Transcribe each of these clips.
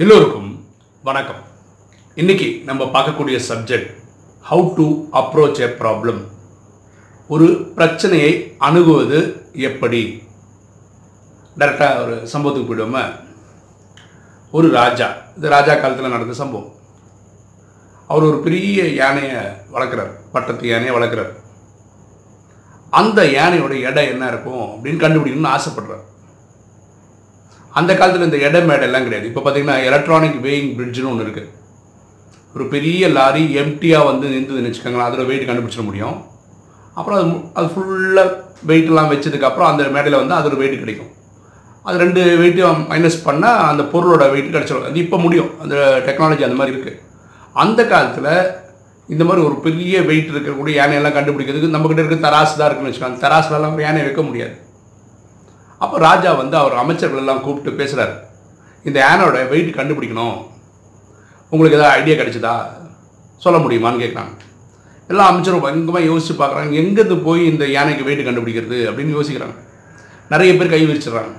எல்லோருக்கும் வணக்கம். இன்னைக்கு நம்ம பார்க்கக்கூடிய subject how to approach a problem ஒரு பிரச்சனையை அணுகுவது எப்படி? டைரெக்டாக ஒரு சம்பவத்துக்கு போயிடுவோமா. ஒரு ராஜா இது ராஜா காலத்தில் நடந்த சம்பவம். அவர் ஒரு பெரிய யானையை வளர்க்குறார் பட்டத்து யானையை வளர்க்குறார். அந்த யானையோட எடை என்ன இருக்கும் அப்படின்னு கண்டுபிடிக்கணும்னு ஆசைப்படுறார். அந்த காலத்தில் இந்த இடம் மேடெல்லாம் கிடையாது. இப்போ பார்த்தீங்கன்னா எலக்ட்ரானிக் வேயிங் பிரிட்ஜ்னு ஒன்று இருக்குது ஒரு பெரிய லாரி எம்டியாக வந்து நின்றுதுன்னு வச்சுக்கோங்களேன் அதில் வெயிட் கண்டுபிடிச்சிட முடியும். அப்புறம் அது அது ஃபுல்லாக வெயிட்லாம் வச்சதுக்கப்புறம் அந்த மேடையில் வந்து அதோட வெயிட் கிடைக்கும். அது ரெண்டு வெயிட்டையும் மைனஸ் பண்ணால் அந்த பொருளோட வெயிட் கிடச்சிடும் அது இப்போ முடியும். அந்த டெக்னாலஜி அந்த மாதிரி இருக்குது அந்த காலத்தில் இந்த மாதிரி ஒரு பெரிய வெயிட் இருக்கக்கூடிய யானையெல்லாம் கண்டுபிடிக்கிறதுக்கு நம்மக்கிட்ட இருக்க தராசு தான் இருக்குன்னு வச்சுக்கோங்க. அந்த தராசுலலாம் யானை வைக்க முடியாது. அப்போ ராஜா வந்து அவர் அமைச்சர்கள் எல்லாம் கூப்பிட்டு பேசுகிறார் இந்த யானோட வெயிட் கண்டுபிடிக்கணும். உங்களுக்கு ஏதாவது ஐடியா கிடைச்சதா? சொல்ல முடியுமான்னு கேட்குறாங்க எல்லா அமைச்சரும் பயங்கரமாக யோசித்து பார்க்குறாங்க. எங்கேருந்து போய் இந்த யானைக்கு வெயிட் கண்டுபிடிக்கிறது அப்படின்னு யோசிக்கிறாங்க. நிறைய பேர் கை விரிச்சிடுறாங்க.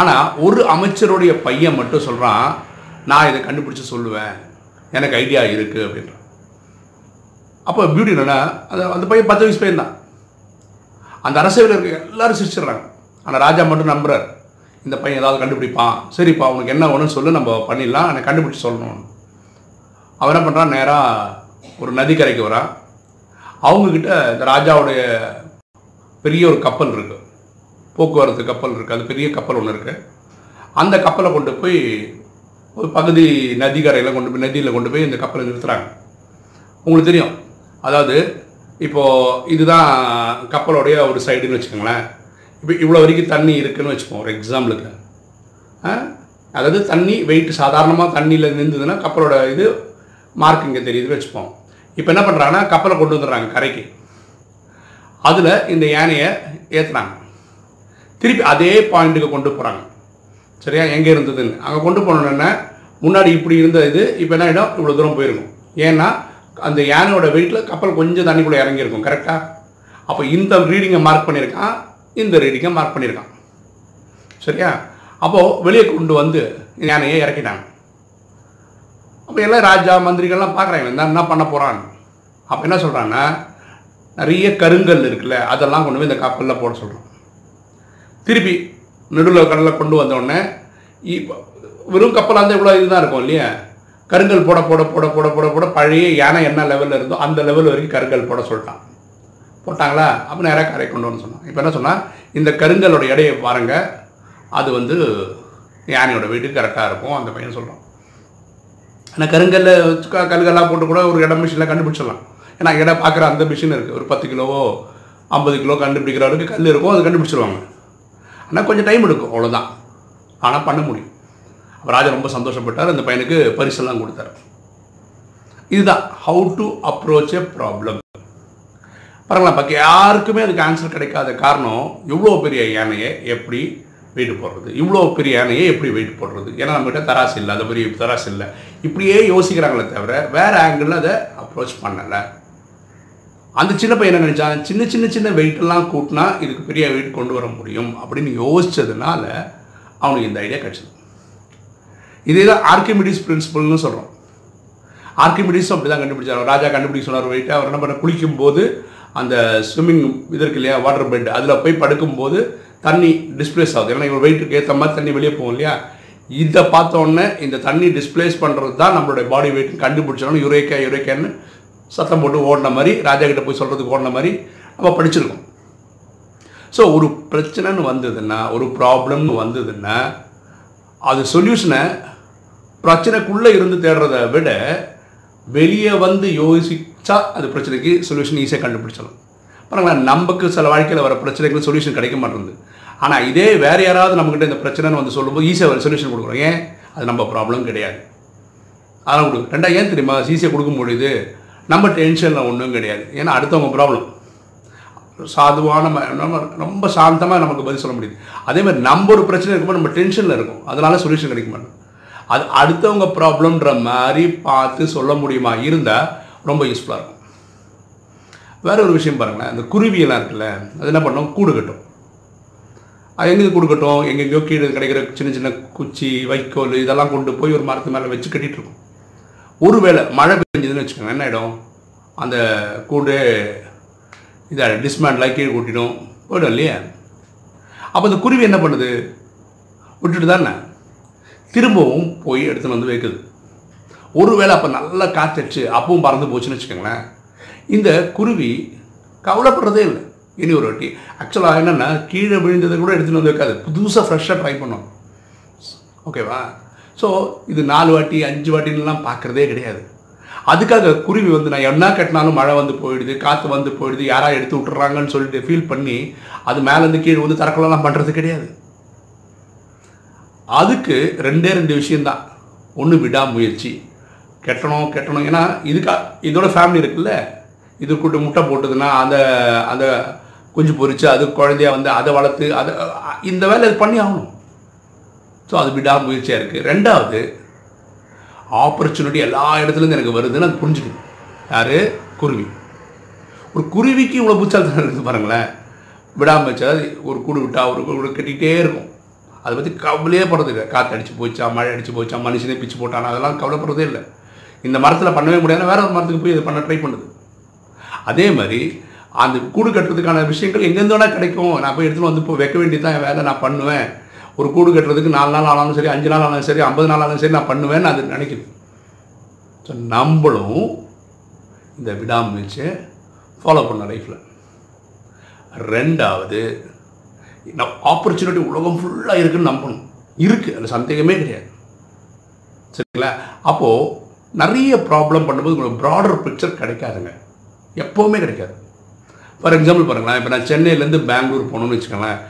ஆனால் ஒரு அமைச்சருடைய பையன் மட்டும் சொல்கிறான் நான் இதை கண்டுபிடிச்சி சொல்லுவேன். எனக்கு ஐடியா இருக்குது அப்படின்றான். அப்போ பியூட்டி என்னென்னா அந்த அந்த பையன் பத்து வயசு பையன் தான் அந்த அரசவையில் இருக்க எல்லாரும் சிரிச்சிடுறாங்க. ஆனால் ராஜா மட்டும் நம்புறார். இந்த பையன் ஏதாவது கண்டுபிடிப்பான். சரிப்பா அவனுக்கு என்ன வேணும்னு சொல்லு நம்ம பண்ணிடலாம். ஆனால் கண்டுபிடிச்சி சொல்லணும். அவன் என்ன பண்ணுறான் நேராக ஒரு நதிக்கரைக்கு வரான். அவங்கக்கிட்ட இந்த ராஜாவுடைய பெரிய ஒரு கப்பல் இருக்குது போக்குவரத்து கப்பல் இருக்குது அது பெரிய கப்பல் ஒன்று இருக்குது அந்த கப்பலை கொண்டு போய் ஒரு பகுதி நதிக்கரையில் கொண்டு போய் நதியில் கொண்டு போய் இந்த கப்பலை நிறுத்துறாங்க. உங்களுக்கு தெரியும். அதாவது இப்போது இதுதான் கப்பலோடைய ஒரு சைடுன்னு வச்சுக்கோங்களேன். இப்போ இவ்வளோ வரைக்கும் தண்ணி இருக்குன்னு வச்சுப்போம் ஒரு எக்ஸாம்பிளுக்கு ஆ? அதாவது தண்ணி வெயிட் சாதாரணமாக தண்ணியில் நின்றுதுன்னா கப்பலோட இது மார்க் இங்கே தெரியுதுன்னு வச்சுப்போம். இப்போ என்ன பண்ணுறாங்கன்னா கப்பலை கொண்டு வந்துடுறாங்க கரைக்கு. அதில் இந்த யானையை ஏற்றுறாங்க திருப்பி அதே பாயிண்ட்டுக்கு கொண்டு போகிறாங்க சரியா? எங்கே இருந்ததுன்னு. அங்கே கொண்டு போனோன்னே முன்னாடி இப்படி இருந்த இது இப்போ என்ன ஆகிடும் இவ்வளோ தூரம் போயிருக்கும். ஏன்னா அந்த யானையோட வெயிட்டில் கப்பல் கொஞ்சம் தண்ணிக்குள்ளே இறங்கியிருக்கும் கரெக்டாக அப்போ இந்த ரீடிங்கை மார்க் பண்ணியிருக்கான் இந்த ரீடிங்கை மார்க் பண்ணியிருக்கான். சரியா? அப்போது வெளியே கொண்டு வந்து யானையை இறக்கிட்டாங்க. அப்போ எல்லாம் ராஜா மந்திரிகள்லாம் பார்க்குறாங்க இந்த என்ன பண்ண போகிறான் அப்போ என்ன சொல்கிறான்னா நிறைய கருங்கல் இருக்குல்ல அதெல்லாம் கொண்டு போய் இந்த கப்பலில் போட சொல்கிறோம் திருப்பி நடுவில் கடலில் கொண்டு வந்தோடனே இப்போ வெறும் கப்பல் அந்த இவ்வளோ இதுதான் இருக்கும் இல்லையா? கருங்கல் போட போட போட போட போட போட பழைய யானை என்ன லெவலில் இருந்தோ அந்த லெவல் வரைக்கும் கருங்கல் போட சொல்லிட்டான். போட்டாங்களா? அப்போ நேராக கரை கொண்டு வந்து சொன்னான் இப்போ என்ன சொன்னால் இந்த கருங்கலோட எடையை பாருங்க. அது வந்து யானையோட வீட்டுக்கு கரெக்டாக இருக்கும் அந்த பையன் சொல்கிறான் ஆனால் கருங்கல்ல வச்சு க- கல்கல்லாம் போட்டு கூட ஒரு இடம் மிஷினில் கண்டுபிடிச்சிடலாம். ஏன்னா இடம் பார்க்குற அந்த மிஷின் இருக்குது ஒரு பத்து கிலோவோ ஐம்பது கிலோ கண்டுபிடிக்கிற அளவுக்கு கல் இருக்கும் அது கண்டுபிடிச்சிருவாங்க. ஆனால் கொஞ்சம் டைம் எடுக்கும் அவ்வளோதான் ஆனால் பண்ண முடியும். அப்போ ராஜா ரொம்ப சந்தோஷப்பட்டார். அந்த பையனுக்கு பரிசெல்லாம் கொடுத்தாரு. இதுதான் how to approach a problem பாருங்களா பக்கம் யாருக்குமே அதுக்கு ஆன்சர் கிடைக்காத காரணம் இவ்வளோ பெரிய யானையை எப்படி வெயிட் போடுறது? இவ்வளோ பெரிய யானையை எப்படி வெயிட் போடுறது? ஏன்னா நம்மகிட்ட தராசு இல்லை அது பெரிய தராசு இல்லை. இப்படியே யோசிக்கிறாங்களே தவிர வேறு ஆங்கிளில் அதை அப்ரோச் பண்ணலை. அந்த சின்ன பையன் என்ன நினைச்சான் சின்ன சின்ன சின்ன வெயிட்டெல்லாம் கூட்டினா இதுக்கு பெரிய வெயிட் கொண்டு வர முடியும் அப்படின்னு யோசித்ததுனால அவனுக்கு இந்த ஐடியா கிடச்சிது. இதே தான் ஆர்கிமிடிஸ் பிரின்சிபல்னு சொல்கிறோம் ஆர்கிமிடிஸும் அப்படி தான் கண்டுபிடிச்சார். ராஜா கண்டுபிடிக்க சொன்னார் வெயிட்டை அவர் என்ன பண்ண குளிக்கும்போது அந்த ஸ்விம்மிங் இது இருக்கு இல்லையா வாட்டர் பெட் அதில் போய் படுக்கும்போது தண்ணி டிஸ்பிளேஸ் ஆகுது. ஏன்னா இவங்க வெயிட்டுக்கு ஏற்ற மாதிரி தண்ணி வெளியே போகும் இல்லையா? இதை பார்த்தோன்னே இந்த தண்ணி டிஸ்பிளேஸ் பண்ணுறது தான் நம்மளுடைய பாடி வெயிட் கண்டுபிடிச்சோன்னு யுரேக்கா யுரேக்கான்னு சத்தம் போட்டு ஓடின மாதிரி ராஜா கிட்ட போய் சொல்கிறதுக்கு ஓடின மாதிரி நம்ம படிச்சிருக்கோம். ஸோ ஒரு பிரச்சனைன்னு வந்ததுன்னா ஒரு ப்ராப்ளம்னு வந்ததுன்னா அது சொல்யூஷனை பிரச்சனைக்குள்ளே இருந்து தேடுறத விட வெளியே வந்து யோசிச்சா அது பிரச்சனைக்கு சொல்யூஷன் ஈஸியாக கண்டுபிடிச்சிடலாம். பாருங்களேன் நமக்கு சில வாழ்க்கையில் வர பிரச்சனைக்கு சொல்யூஷன் கிடைக்க மாட்டேங்குது. ஆனால் இதே வேறு யாராவது நம்மக்கிட்ட இந்த பிரச்சனைன்னு வந்து சொல்லும்போது ஈஸியாக சொல்யூஷன் கொடுக்குறோம். ஏன்? அது நம்ம ப்ராப்ளம் கிடையாது. அதெல்லாம் கொடுக்கும் ரெண்டா ஏன் தெரியுமா? ஈஸியாக கொடுக்க முடியுது நம்ம டென்ஷனில் ஒன்றும் கிடையாது. ஏன்னா அடுத்தவங்க ப்ராப்ளம் சாதுவான நம்ம ரொம்ப சாந்தமாக நமக்கு பதில் சொல்ல முடியுது. அதே மாதிரி நம்ம ஒரு பிரச்சனை இருக்கும்போது நம்ம டென்ஷனில் இருக்கும். அதனால சொல்யூஷன் கிடைக்க மாட்டோம் அது அடுத்தவங்க ப்ராப்ளம்ன்ற மாதிரி பார்த்து சொல்ல முடியுமா? இருந்தால் ரொம்ப யூஸ்ஃபுல்லாக இருக்கும். வேற ஒரு விஷயம் பாருங்களேன் அந்த குருவியெல்லாம் இருக்குல்ல அது என்ன பண்ணோம்? கூடு கட்டும். அது எங்கேயும் கூடு கட்டும்? எங்கெங்கேயோ கீழே கிடைக்கிற சின்ன சின்ன குச்சி வைக்கோல் இதெல்லாம் கொண்டு போய் ஒரு மரத்து மேலே வச்சு கட்டிகிட்டு இருக்கும். ஒருவேளை மழை பெஞ்சதுன்னு வச்சுக்கோங்க என்ன ஆகிடும் அந்த கூடு இதாக டிஸ்மேண்ட்லாம் கீழே கூட்டிடும். போயிடும் இல்லையா? அப்போ அந்த குருவி என்ன பண்ணுது? விட்டுட்டு தானே திரும்பவும் போய் எடுத்துன்னு வந்து வைக்குது. ஒருவேளை அப்போ நல்லா காத்தடிச்சு அப்பவும் பறந்து போச்சுன்னு வச்சுக்கோங்களேன். இந்த குருவி கவலைப்படுறதே இல்லை. இனி ஒரு வாட்டி. ஆக்சுவலாக என்னென்னா கீழே விழுந்ததை கூட எடுத்துகிட்டு வந்து வைக்காது. புதுசாக ஃப்ரெஷ்ஷாக ட்ரை பண்ணும் ஓகேவா ஸோ இது நாலு வாட்டி அஞ்சு வாட்டின்லாம் பார்க்குறதே கிடையாது. அதுக்காக குருவி வந்து நான் என்ன கட்டினாலும் மழை வந்து போயிடுது காற்று வந்து போயிடுது யாராக எடுத்து விட்டுறாங்கன்னு சொல்லிட்டு ஃபீல் பண்ணி அது மேலேருந்து கீழே வந்து தரக்கலாம் பண்ணுறது கிடையாது. அதுக்கு ரெண்டே ரெண்டு விஷயந்தான் ஒன்று விடாமுயற்சி. கெட்டணும் கெட்டணும். ஏன்னா இதுக்கா இதோட ஃபேமிலி இருக்குல்ல? இது கூட்டு முட்டை போட்டதுன்னா அந்த அந்த குஞ்சு பொறிச்சு அது குழந்தைய வந்து அதை வளர்த்து அதை இந்த வேலை இது பண்ணி ஆகணும். ஸோ அது விடாமுயற்சியாக இருக்குது ரெண்டாவது ஆப்பர்ச்சுனிட்டி எல்லா இடத்துலேருந்து எனக்கு வருதுன்னு அது புரிஞ்சுக்கணும் யார்? குருவி. ஒரு குருவிக்கு இவ்வளோ புச்சால்தான் இருக்குது பாருங்களேன். விடாமுயற்சி அதாவது ஒரு கூடு விட்டா ஒரு கூடு கட்டிகிட்டே இருக்கும். அதை பற்றி கவலையே படுறது இல்லை காற்று அடித்து போச்சா மழை அடிச்சு போச்சா மனுஷனே பிச்சு போட்டானா அதெல்லாம் கவலைப்படுறதே இல்லை. இந்த மரத்தில் பண்ணவே முடியாது வேற ஒரு மரத்துக்கு போய் இதை பண்ண ட்ரை பண்ணுது. அதே மாதிரி அந்த கூடு கட்டுறதுக்கான விஷயங்கள் எங்கேருந்து வேணால் கிடைக்கும். நான் போய் எடுத்துகிட்டு வந்து இப்போ வைக்க வேண்டியது தான் வேலை நான் பண்ணுவேன். ஒரு கூடு கட்டுறதுக்கு நாலு நாள் ஆனாலும் சரி அஞ்சு நாள் ஆனாலும் சரி ஐம்பது நாள் ஆனாலும் சரி நான் பண்ணுவேன்னு அது நினைக்குது. ஸோ நம்மளும் இந்த விடாமுயற்சியை ஃபாலோ பண்ண லைஃப்பில் ரெண்டாவது நான் ஆப்பர்ச்சுனிட்டி உலகம் ஃபுல்லாக இருக்குன்னு நம்பணும். இருக்குது அதில் சந்தேகமே கிடையாது. சரிங்களா? அப்போது நிறைய ப்ராப்ளம் பண்ணும்போது உங்களுக்கு ப்ராடர் பிக்சர் கிடைக்காதுங்க. எப்போவுமே கிடைக்காது. ஃபார் எக்ஸாம்பிள் பாருங்களேன் இப்போ நான் சென்னையிலேருந்து பெங்களூர் போகணும்னு வச்சுக்கோங்களேன்.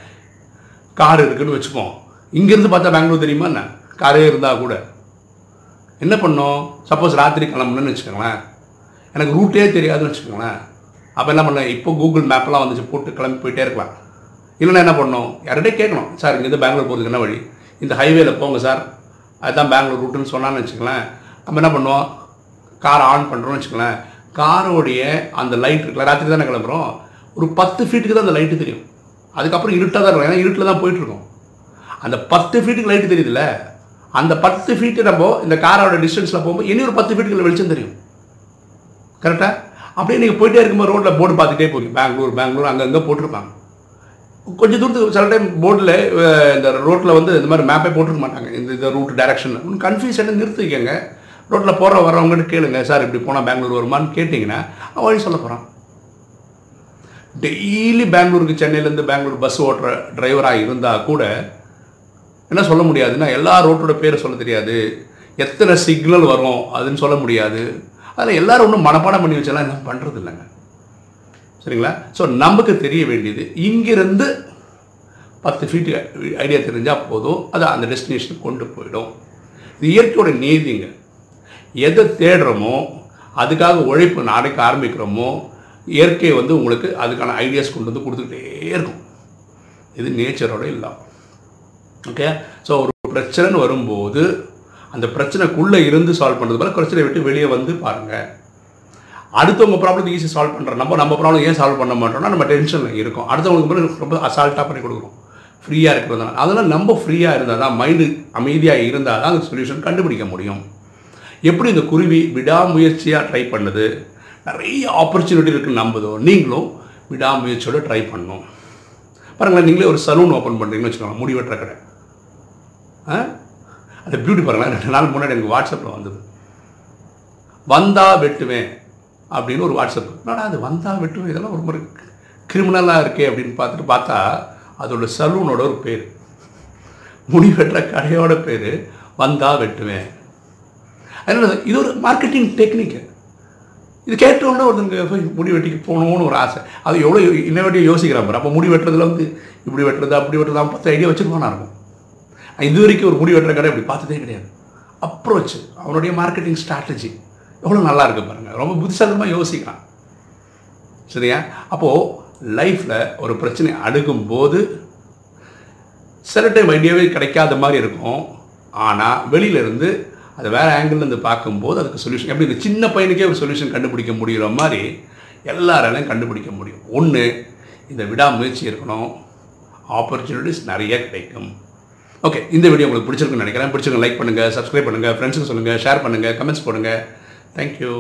கார் இருக்குன்னு வச்சுப்போம். இங்கேருந்து பார்த்தா பெங்களூர் தெரியுமா என்ன? காரே இருந்தால் கூட. என்ன பண்ணோம்? சப்போஸ் ராத்திரி கிளம்பணும்னு வச்சுக்கோங்களேன். எனக்கு ரூட்டே தெரியாதுன்னு வச்சுக்கோங்களேன். அப்போ என்ன பண்ணேன்? இப்போ கூகுள் மேப்லாம் வந்துச்சு போட்டு கிளம்பி போயிட்டே இருக்கலாம். இல்லைன்னா என்ன பண்ணோம்? யார்கிட்டே கேட்கணும்? சார் இங்கேருந்து பெங்களூர் போகிறதுக்கு என்ன வழி? இந்த ஹைவேல போங்க சார். அதுதான் பெங்களூர் ரூட்டுன்னு சொன்னான்னு வச்சுக்கோங்களேன். நம்ம என்ன பண்ணுவோம்? காரை ஆன் பண்ணுறோம்னு வச்சுக்கோங்களேன். காரோடைய அந்த லைட் இருக்குல்ல ராத்திரி தானே கிளம்புறோம்? ஒரு பத்து ஃபீட்டுக்கு தான் அந்த லைட்டு தெரியும். அதுக்கப்புறம் இருட்டாக தான் இருக்கும். ஏன்னா இருட்டில் தான் போயிட்டுருக்கோம் அந்த பத்து ஃபீட்டுக்கு லைட்டு தெரியுதுல்ல? அந்த பத்து ஃபீட்டு நம்ம இந்த காரோட டிஸ்டன்ஸில் போகும்போது இனி ஒரு பத்து ஃபீட்டுக்கு வெளிச்சம் தெரியும். கரெக்டாக அப்படியே நீங்கள் போயிட்டே இருக்கும்போது ரோட்டில் போர்டு பார்த்துட்டே போறீங்க பெங்களூர் பெங்களூர் அங்கங்கே போட்டிருப்பாங்க. கொஞ்சம் தூரத்துக்கு சில டைம் போர்டில் இந்த ரோட்டில் வந்து இந்த மாதிரி மேப்பே போட்டிருக்க மாட்டாங்க. இந்த இந்த ரூட் டைரக்ஷன் கன்ஃபியூஷனை நிறுத்திக்கங்க. ரோட்டில் போகிற வரவங்கன்னு கேளுங்க. சார் இப்படி போனால் பெங்களூர் வருமான்னு கேட்டிங்கன்னா அவன் வழி சொல்ல போகிறான் டெய்லி பெங்களூருக்கு சென்னையிலேருந்து பெங்களூர் பஸ் ஓட்டுற டிரைவராக இருந்தால் கூட என்ன சொல்ல முடியாதுன்னா எல்லா ரோட்டோட பேரை சொல்ல தெரியாது. எத்தனை சிக்னல் வரும் அதுன்னு சொல்ல முடியாது. அதில் எல்லோரும் ஒன்றும் மனப்பாடம் பண்ணி வச்செல்லாம் என்ன பண்ணுறது இல்லைங்க சரிங்களா? ஸோ நமக்கு தெரிய வேண்டியது இங்கிருந்து பத்து ஃபீட்டு ஐடியா தெரிஞ்சால் போதும் அது அந்த டெஸ்டினேஷன் கொண்டு போயிடும். இது இயற்கையோட நீதிங்க. எதை தேடுறோமோ அதுக்காக உழைப்பு நாளைக்கு ஆரம்பிக்கிறோமோ இயற்கை வந்து உங்களுக்கு அதுக்கான ஐடியாஸ் கொண்டு வந்து கொடுத்துக்கிட்டே இருக்கும். இது நேச்சரோட இல்லை ஓகே ஸோ ஒரு பிரச்சனைன்னு வரும்போது அந்த பிரச்சனைக்குள்ளே இருந்து சால்வ் பண்ணுறது போல பிரச்சனை விட்டு வெளியே வந்து பாருங்கள் அடுத்தவங்க ப்ராப்ளத்தை ஈஸி சால்வ் பண்ணுறோம் நம்ம நம்ம ப்ராப்ளம் ஏன் சால்வ் பண்ண மாட்டோம்னா நம்ம டென்ஷனில் இருக்கோம். அடுத்தவங்களுக்கு ரொம்ப அசால்ட்டாக பண்ணி கொடுக்குறோம் ஃப்ரீயாக இருக்கிறதுனால. அதெல்லாம் நம்ம ஃப்ரீயாக இருந்தால் தான் மைண்டு அமைதியாக இருந்தால் தான் அந்த சொல்யூஷன் கண்டுபிடிக்க முடியும். எப்படி இந்த குருவி விடாமுயற்சியாக ட்ரை பண்ணுது? நிறைய ஆப்பர்ச்சுனிட்டி இருக்குன்னு நம்புதோ? நீங்களும் விடாமுயற்சியோடு ட்ரை பண்ணணும். பாருங்களேன் நீங்களே ஒரு சலூன் ஓப்பன் பண்ணுறீங்கன்னு வச்சுக்கோங்க முடி வெட்டுற கடை. ஆ? அந்த பியூட்டி பாருங்களேன் ரெண்டு நாள் முன்னாடி எனக்கு வாட்ஸ்அப்பில் வந்தது. வந்தால் வெட்டுவேன் அப்படின்னு ஒரு வாட்ஸ்அப் என்னடா அது வந்தால் வெட்டுவேன்? இதெல்லாம் ரொம்ப கிரிமினலாக இருக்கே அப்படின்னு பார்த்துட்டு பார்த்தா அதோட சலூனோட ஒரு பேர். முடி வெட்டுற கடையோட பேர் வந்தால் வெட்டுவேன். அதனால் இது ஒரு மார்க்கெட்டிங் டெக்னிக்கு இது கேட்டோன்னே ஒருத்தங்க முடி வெட்டிக்கு போகணும்னு ஒரு ஆசை. அது எவ்வளோ இன்னோவேட்டிவ் யோசிக்கிறான் பாரு. அப்போ முடி வெட்டுறதுல வந்து இப்படி வெட்டுறது அப்படி வெட்டுறதா பத்து ஐடியா வச்சுருப்பானா இருக்கும். இது வரைக்கும் ஒரு முடி வெட்டுற கடை இப்படி பார்த்ததே கிடையாது. அப்ரோச் அவனுடைய மார்க்கெட்டிங் ஸ்ட்ராட்டஜி எவ்வளோ நல்லா இருக்கு பாருங்கள் ரொம்ப புத்திசாலித்தமாக யோசிக்கிறான். சரியா? அப்போது லைஃப்பில் ஒரு பிரச்சனை அடுக்கும்போது சில டைம் ஐடியாவே கிடைக்காத மாதிரி இருக்கும். ஆனால் வெளியிலேருந்து அது வேறு ஆங்கிள்லேருந்து பார்க்கும்போது அதுக்கு சொல்யூஷன் எப்படி இந்த சின்ன பையனுக்கே ஒரு சொல்யூஷன் கண்டுபிடிக்க முடிகிற மாதிரி எல்லாராலையும் கண்டுபிடிக்க முடியும். ஒன்று இந்த விடாமுயற்சி இருக்கணும். ஆப்பர்ச்சுனிட்டிஸ் நிறைய கிடைக்கும். ஓகே இந்த வீடியோ உங்களுக்கு பிடிச்சிருக்குன்னு நினைக்கிறேன். பிடிச்சிருங்க லைக் பண்ணுங்கள் சப்ஸ்கிரைப் பண்ணுங்கள் ஃப்ரெண்ட்ஸுக்கு சொல்லுங்கள் ஷேர் பண்ணுங்கள் கமெண்ட்ஸ் போடுங்கள் தேங்க்யூ